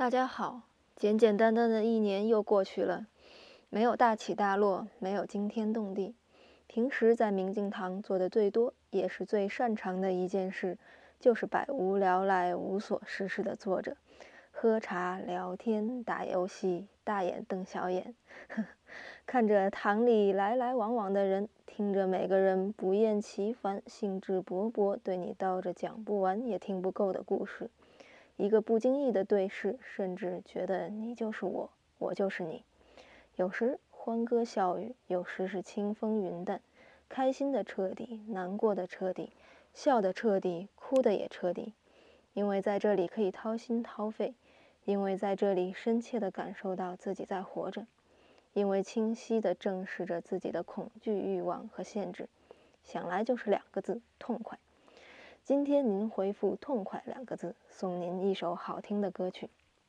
大家好，简简单单的一年又过去了，没有大起大落，没有惊天动地。平时在明镜堂做的最多，也是最擅长的一件事，就是百无聊赖、无所事事的坐着，喝茶、聊天、打游戏，大眼瞪小眼，看着堂里来来往往的人，听着每个人不厌其烦、兴致勃勃对你叨着讲不完也听不够的故事。一个不经意的对视，甚至觉得你就是我，我就是你。有时欢歌笑语，有时是清风云淡，开心的彻底，难过的彻底，笑的彻底，哭的也彻底。因为在这里可以掏心掏肺，因为在这里深切地感受到自己在活着，因为清晰地正视着自己的恐惧、欲望和限制。想来就是两个字：痛快。今天您回复“痛快”两个字，送您一首好听的歌曲。